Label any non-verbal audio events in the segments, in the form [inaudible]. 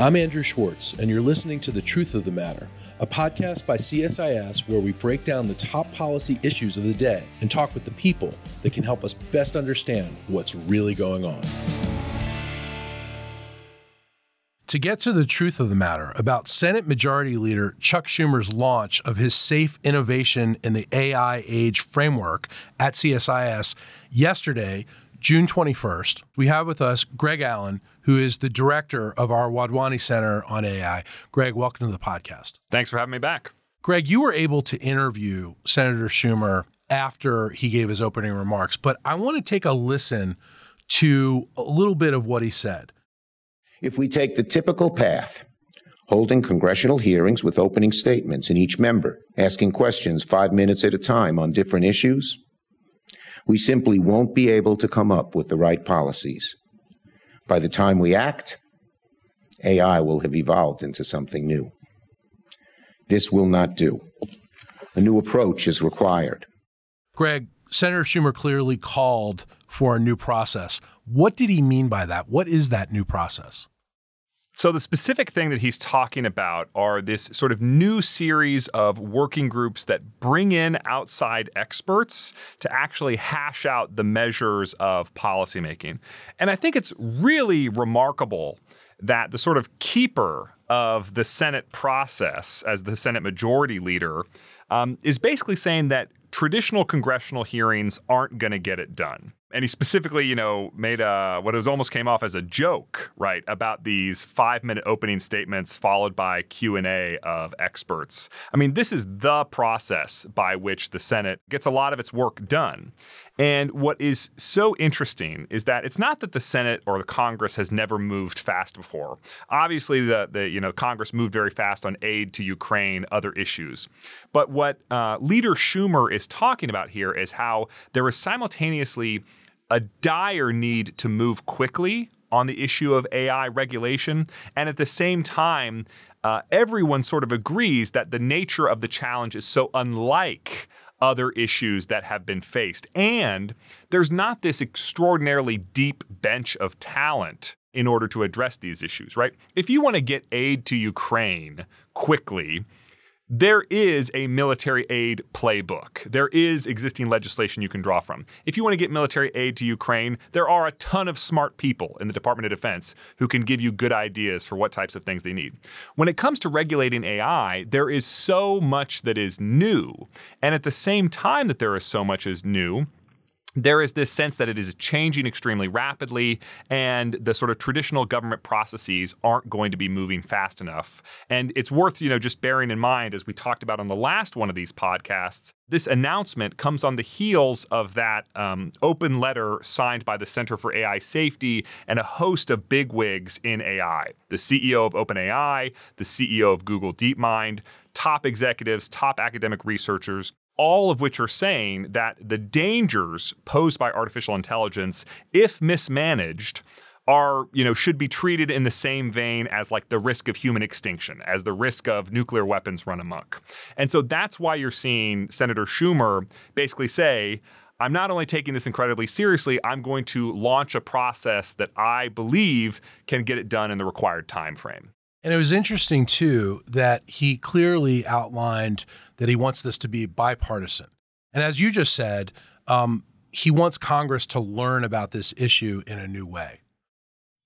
I'm Andrew Schwartz, and you're listening to The Truth of the Matter, a podcast by CSIS where we break down the top policy issues of the day and talk with the people that can help us best understand what's really going on. To get to the truth of the matter about Senate Majority Leader Chuck Schumer's launch of his Safe Innovation in the AI Age framework at CSIS yesterday, June 21st, we have with us Greg Allen, who is the director of our Wadhwani Center on AI. Greg, welcome to the podcast. Thanks for having me back. Greg, you were able to interview Senator Schumer after he gave his opening remarks, but I want to take a listen to a little bit of what he said. If we take the typical path, holding congressional hearings with opening statements in each member, asking questions five minutes at a time on different issues, we simply won't be able to come up with the right policies. By the time we act, AI will have evolved into something new. This will not do. A new approach is required. Greg, Senator Schumer clearly called for a new process. What did he mean by that? What is that new process? So, the specific thing that he's talking about are this sort of new series of working groups that bring in outside experts to actually hash out the measures of policymaking. And I think it's really remarkable that the sort of keeper of the Senate process as the Senate majority leader um, is basically saying that traditional congressional hearings aren't going to get it done and he specifically, you know, made a what was almost came off as a joke, right, about these five minute opening statements followed by Q and A of experts. I mean, this is the process by which the Senate gets a lot of its work done. And what is so interesting is that it's not that the Senate or the Congress has never moved fast before. Obviously, the, the you know Congress moved very fast on aid to Ukraine, other issues. But what uh, Leader Schumer is talking about here is how there is simultaneously a dire need to move quickly on the issue of AI regulation. And at the same time, uh, everyone sort of agrees that the nature of the challenge is so unlike other issues that have been faced. And there's not this extraordinarily deep bench of talent in order to address these issues, right? If you want to get aid to Ukraine quickly, there is a military aid playbook. There is existing legislation you can draw from. If you want to get military aid to Ukraine, there are a ton of smart people in the Department of Defense who can give you good ideas for what types of things they need. When it comes to regulating AI, there is so much that is new. And at the same time that there is so much is new, there is this sense that it is changing extremely rapidly and the sort of traditional government processes aren't going to be moving fast enough. And it's worth, you know, just bearing in mind as we talked about on the last one of these podcasts, this announcement comes on the heels of that um, open letter signed by the Center for AI Safety and a host of bigwigs in AI. The CEO of OpenAI, the CEO of Google DeepMind, top executives, top academic researchers all of which are saying that the dangers posed by artificial intelligence, if mismanaged, are, you know, should be treated in the same vein as like the risk of human extinction, as the risk of nuclear weapons run amok. And so that's why you're seeing Senator Schumer basically say, I'm not only taking this incredibly seriously, I'm going to launch a process that I believe can get it done in the required time frame. And it was interesting too that he clearly outlined that he wants this to be bipartisan. And as you just said, um, he wants Congress to learn about this issue in a new way.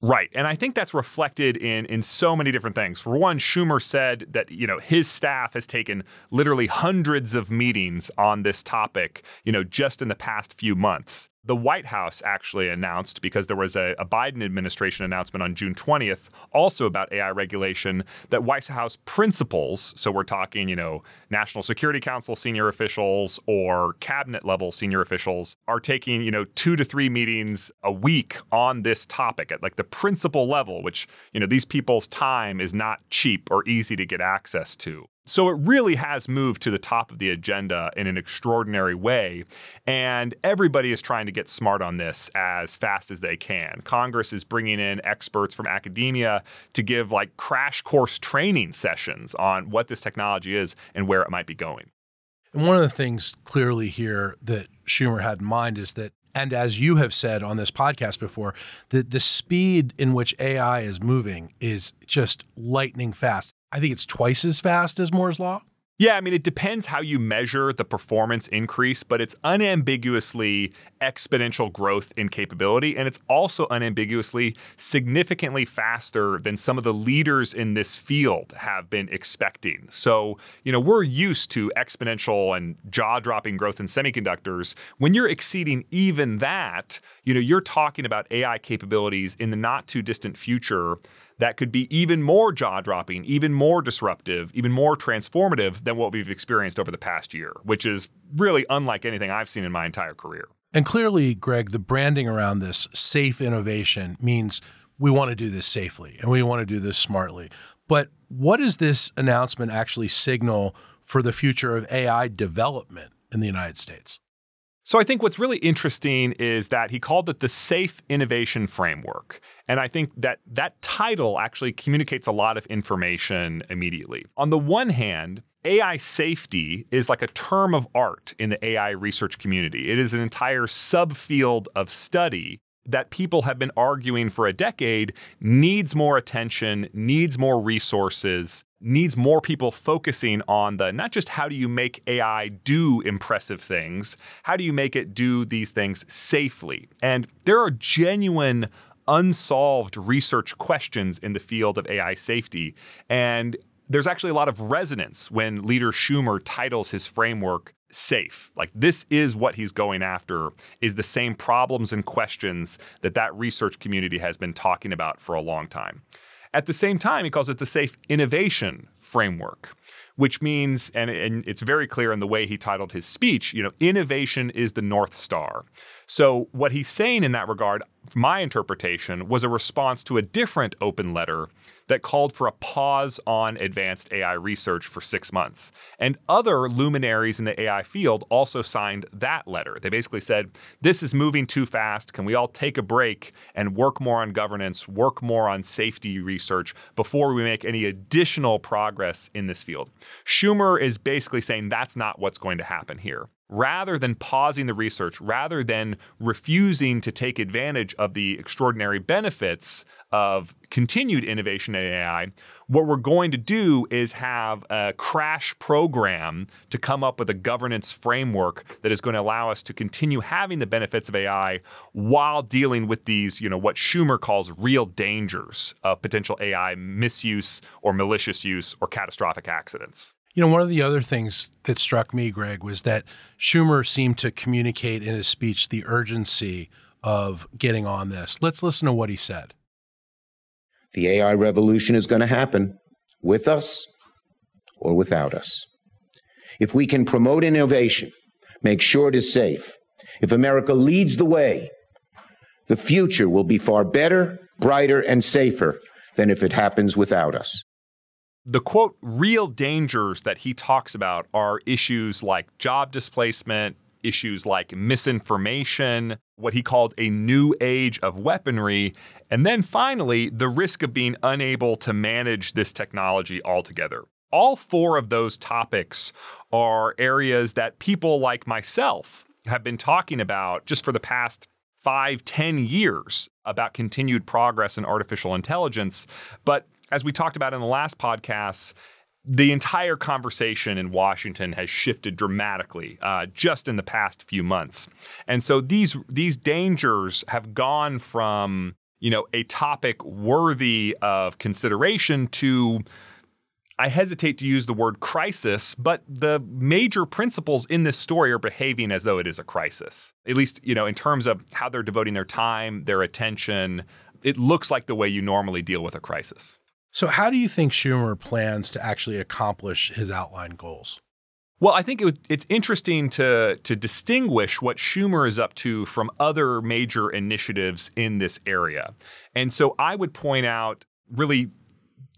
Right. And I think that's reflected in in so many different things. For one, Schumer said that, you know, his staff has taken literally hundreds of meetings on this topic, you know, just in the past few months the White House actually announced, because there was a, a, Biden administration announcement on June 20th, also about AI regulation, that White House principals, so we're talking, you know, National Security Council senior officials or cabinet level senior officials, are taking, you know, two to three meetings a week on this topic at like the principal level, which, you know, these people's time is not cheap or easy to get access to. So it really has moved to the top of the agenda in an extraordinary way. And everybody is trying to get smart on this as fast as they can. Congress is bringing in experts from academia to give like crash course training sessions on what this technology is and where it might be going. And one of the things clearly here that Schumer had in mind is that And as you have said on this podcast before, the, the speed in which AI is moving is just lightning fast. I think it's twice as fast as Moore's Law. Yeah, I mean, it depends how you measure the performance increase, but it's unambiguously exponential growth in capability. And it's also unambiguously significantly faster than some of the leaders in this field have been expecting. So, you know, we're used to exponential and jaw dropping growth in semiconductors. When you're exceeding even that, you know, you're talking about AI capabilities in the not too distant future that could be even more jaw dropping, even more disruptive, even more transformative than what we've experienced over the past year, which is really unlike anything I've seen in my entire career. And clearly, Greg, the branding around this safe innovation means we want to do this safely and we want to do this smartly. But what does this announcement actually signal for the future of AI development in the United States? So I think what's really interesting is that he called it the Safe Innovation Framework. And I think that that title actually communicates a lot of information immediately. On the one hand, AI safety is like a term of art in the AI research community. It is an entire subfield of study that people have been arguing for a decade needs more attention, needs more resources, needs more people focusing on the not just how do you make AI do impressive things, how do you make it do these things safely? And there are genuine unsolved research questions in the field of AI safety. And there's actually a lot of resonance when leader Schumer titles his framework safe. Like this is what he's going after is the same problems and questions that that research community has been talking about for a long time. At the same time, he calls it the safe innovation framework, which means, and, and it's very clear in the way he titled his speech, you know, innovation is the North Star. So, what he's saying in that regard, my interpretation, was a response to a different open letter that called for a pause on advanced AI research for six months. And other luminaries in the AI field also signed that letter. They basically said, This is moving too fast. Can we all take a break and work more on governance, work more on safety research before we make any additional progress in this field? Schumer is basically saying that's not what's going to happen here rather than pausing the research, rather than refusing to take advantage of the extraordinary benefits of continued innovation in AI, what we're going to do is have a crash program to come up with a governance framework that is going to allow us to continue having the benefits of AI while dealing with these, you know, what Schumer calls real dangers of potential AI misuse or malicious use or catastrophic accidents. You know, one of the other things that struck me, Greg, was that Schumer seemed to communicate in his speech the urgency of getting on this. Let's listen to what he said. The AI revolution is going to happen with us or without us. If we can promote innovation, make sure it is safe, if America leads the way, the future will be far better, brighter, and safer than if it happens without us the quote real dangers that he talks about are issues like job displacement, issues like misinformation, what he called a new age of weaponry, and then finally, the risk of being unable to manage this technology altogether. All four of those topics are areas that people like myself have been talking about just for the past five, ten years about continued progress in artificial intelligence. But as we talked about in the last podcast, the entire conversation in Washington has shifted dramatically uh, just in the past few months, and so these these dangers have gone from you know a topic worthy of consideration to I hesitate to use the word crisis, but the major principals in this story are behaving as though it is a crisis. At least, you know, in terms of how they're devoting their time, their attention, it looks like the way you normally deal with a crisis. So, how do you think Schumer plans to actually accomplish his outlined goals? Well, I think it, it's interesting to to distinguish what Schumer is up to from other major initiatives in this area. And so I would point out really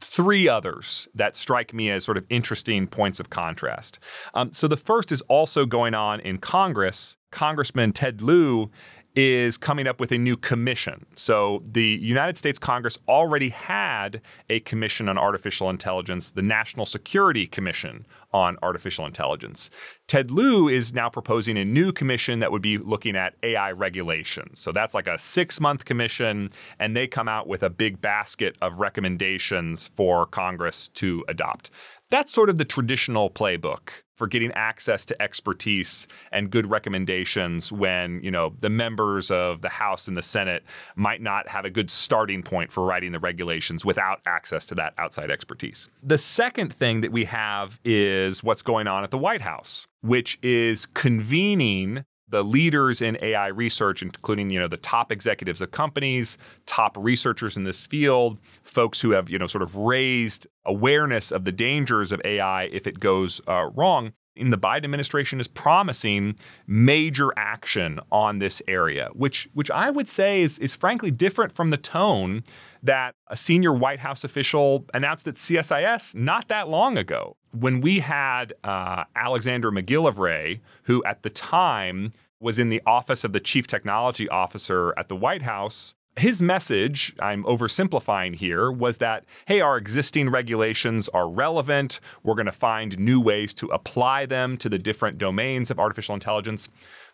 three others that strike me as sort of interesting points of contrast. Um, so the first is also going on in Congress. Congressman Ted Lieu is coming up with a new commission. So the United States Congress already had a commission on artificial intelligence, the National Security Commission on Artificial Intelligence. Ted Lieu is now proposing a new commission that would be looking at AI regulation. So that's like a six month commission, and they come out with a big basket of recommendations for Congress to adopt. That's sort of the traditional playbook for getting access to expertise and good recommendations when, you know, the members of the House and the Senate might not have a good starting point for writing the regulations without access to that outside expertise. The second thing that we have is what's going on at the White House, which is convening the leaders in AI research, including you know the top executives of companies, top researchers in this field, folks who have you know sort of raised awareness of the dangers of AI if it goes uh, wrong. In the Biden administration is promising major action on this area, which which I would say is is frankly different from the tone that a senior White House official announced at CSIS not that long ago when we had uh, Alexander MacGillivray, who at the time was in the office of the chief technology officer at the White House. His message, I'm oversimplifying here, was that, hey, our existing regulations are relevant. We're going to find new ways to apply them to the different domains of artificial intelligence.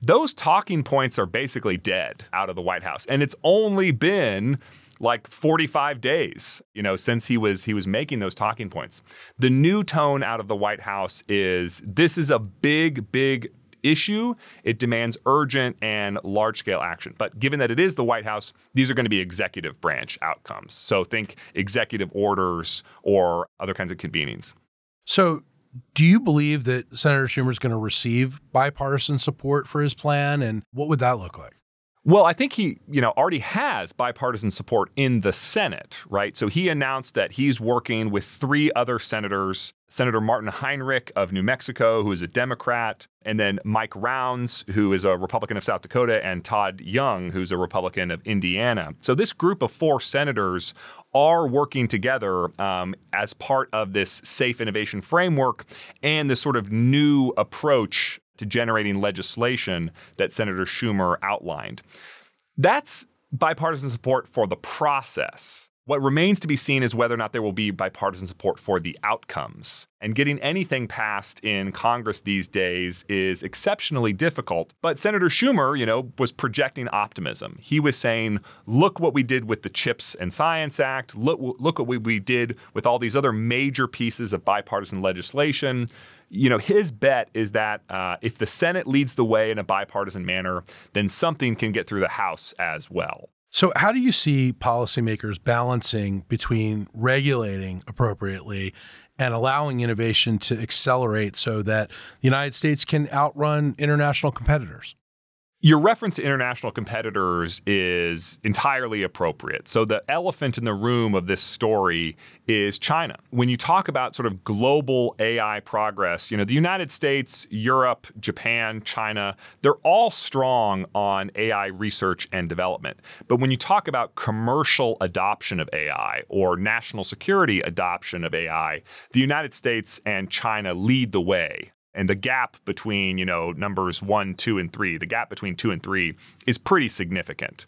Those talking points are basically dead out of the White House. And it's only been like 45 days, you know, since he was he was making those talking points. The new tone out of the White House is this is a big big issue. It demands urgent and large scale action. But given that it is the White House, these are going to be executive branch outcomes. So think executive orders or other kinds of convenings. So do you believe that Senator Schumer is going to receive bipartisan support for his plan? And what would that look like? Well, I think he, you know, already has bipartisan support in the Senate, right? So he announced that he's working with three other senators, Senator Martin Heinrich of New Mexico, who is a Democrat, and then Mike Rounds, who is a Republican of South Dakota, and Todd Young, who's a Republican of Indiana. So this group of four senators are working together um, as part of this safe innovation framework and this sort of new approach to generating legislation that Senator Schumer outlined. That's bipartisan support for the process. What remains to be seen is whether or not there will be bipartisan support for the outcomes. And getting anything passed in Congress these days is exceptionally difficult. But Senator Schumer, you know, was projecting optimism. He was saying, "Look what we did with the Chips and Science Act. Look, look what we, we did with all these other major pieces of bipartisan legislation." You know, his bet is that uh, if the Senate leads the way in a bipartisan manner, then something can get through the House as well. So, how do you see policymakers balancing between regulating appropriately and allowing innovation to accelerate so that the United States can outrun international competitors? Your reference to international competitors is entirely appropriate. So, the elephant in the room of this story is China. When you talk about sort of global AI progress, you know, the United States, Europe, Japan, China, they're all strong on AI research and development. But when you talk about commercial adoption of AI or national security adoption of AI, the United States and China lead the way and the gap between you know numbers one two and three the gap between two and three is pretty significant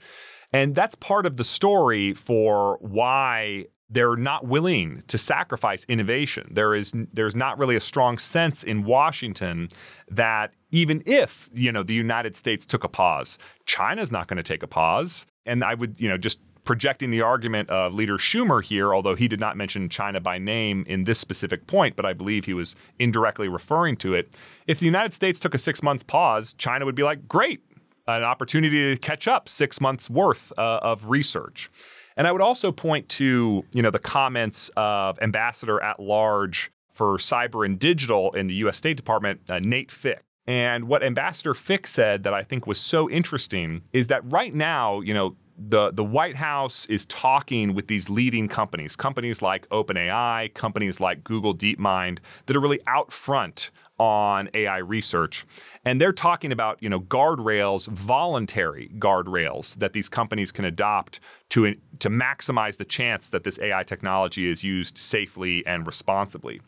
and that's part of the story for why they're not willing to sacrifice innovation. There is there's not really a strong sense in Washington that even if, you know, the United States took a pause, China's not going to take a pause. And I would, you know, just projecting the argument of Leader Schumer here, although he did not mention China by name in this specific point, but I believe he was indirectly referring to it. If the United States took a six month pause, China would be like, great, an opportunity to catch up six months worth uh, of research. And I would also point to, you know, the comments of Ambassador at Large for Cyber and Digital in the U.S. State Department, uh, Nate Fick. And what Ambassador Fick said that I think was so interesting is that right now, you know, the the White House is talking with these leading companies, companies like OpenAI, companies like Google DeepMind, that are really out front on AI research. And they're talking about, you know, guardrails, voluntary guardrails that these companies can adopt to, to maximize the chance that this AI technology is used safely and responsibly.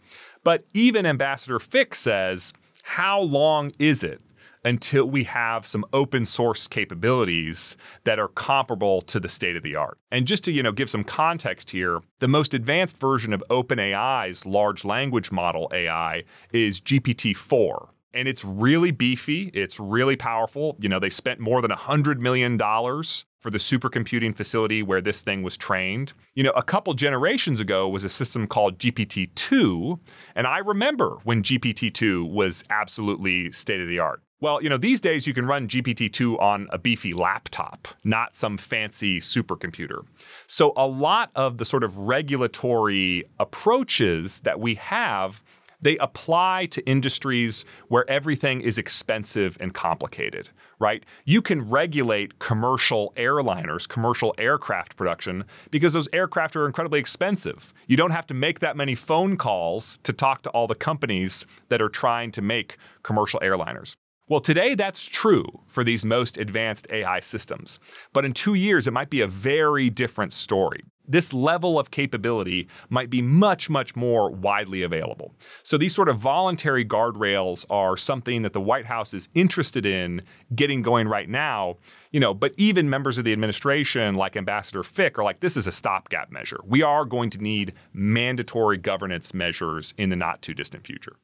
But even Ambassador Fick says, how long is it until we have some open source capabilities that are comparable to the state of the art. And just to, you know, give some context here, the most advanced version of OpenAI's large language model AI is GPT-4. and it's really beefy. It's really powerful. You know, they spent more than $100 million for the supercomputing facility where this thing was trained. You know, a couple generations ago was a system called GPT 2. And I remember when GPT 2 was absolutely state of the art. Well, you know, these days you can run GPT 2 on a beefy laptop, not some fancy supercomputer. So a lot of the sort of regulatory approaches that we have they apply to industries where everything is expensive and complicated, right? You can regulate commercial airliners, commercial aircraft production, because those aircraft are incredibly expensive. You don't have to make that many phone calls to talk to all the companies that are trying to make commercial airliners. Well, today that's true for these most advanced AI systems. But in two years, it might be a very different story. This level of capability might be much, much more widely available. So these sort of voluntary guardrails are something that the White House is interested in getting going right now. You know, but even members of the administration, like Ambassador Fick, are like, this is a stopgap measure. We are going to need mandatory governance measures in the not too distant future.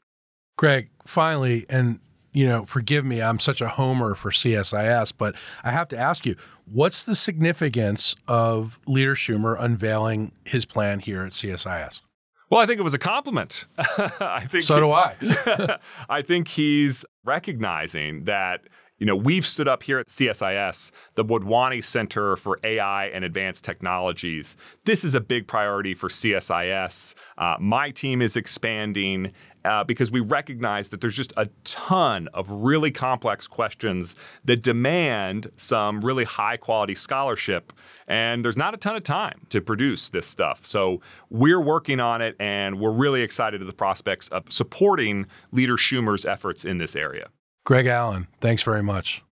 Greg, finally, and you know, forgive me, I'm such a homer for CSIS, but I have to ask you, what's the significance of Leader Schumer unveiling his plan here at CSIS? Well, I think it was a compliment. [laughs] I think so do I. [laughs] I think he's recognizing that you know, we've stood up here at CSIS, the Wadhwani Center for AI and Advanced Technologies. This is a big priority for CSIS. Uh, my team is expanding uh, because we recognize that there's just a ton of really complex questions that demand some really high quality scholarship. And there's not a ton of time to produce this stuff. So we're working on it and we're really excited at the prospects of supporting Leader Schumer's efforts in this area. Greg Allen, thanks very much.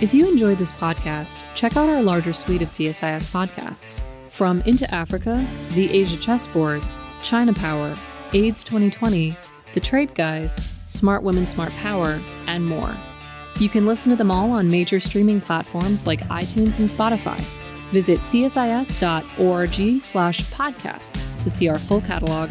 If you enjoyed this podcast, check out our larger suite of CSIS podcasts. From Into Africa, The Asia Chessboard, China Power, AIDS 2020, The Trade Guys, Smart Women, Smart Power, and more. You can listen to them all on major streaming platforms like iTunes and Spotify. Visit csis.org slash podcasts to see our full catalog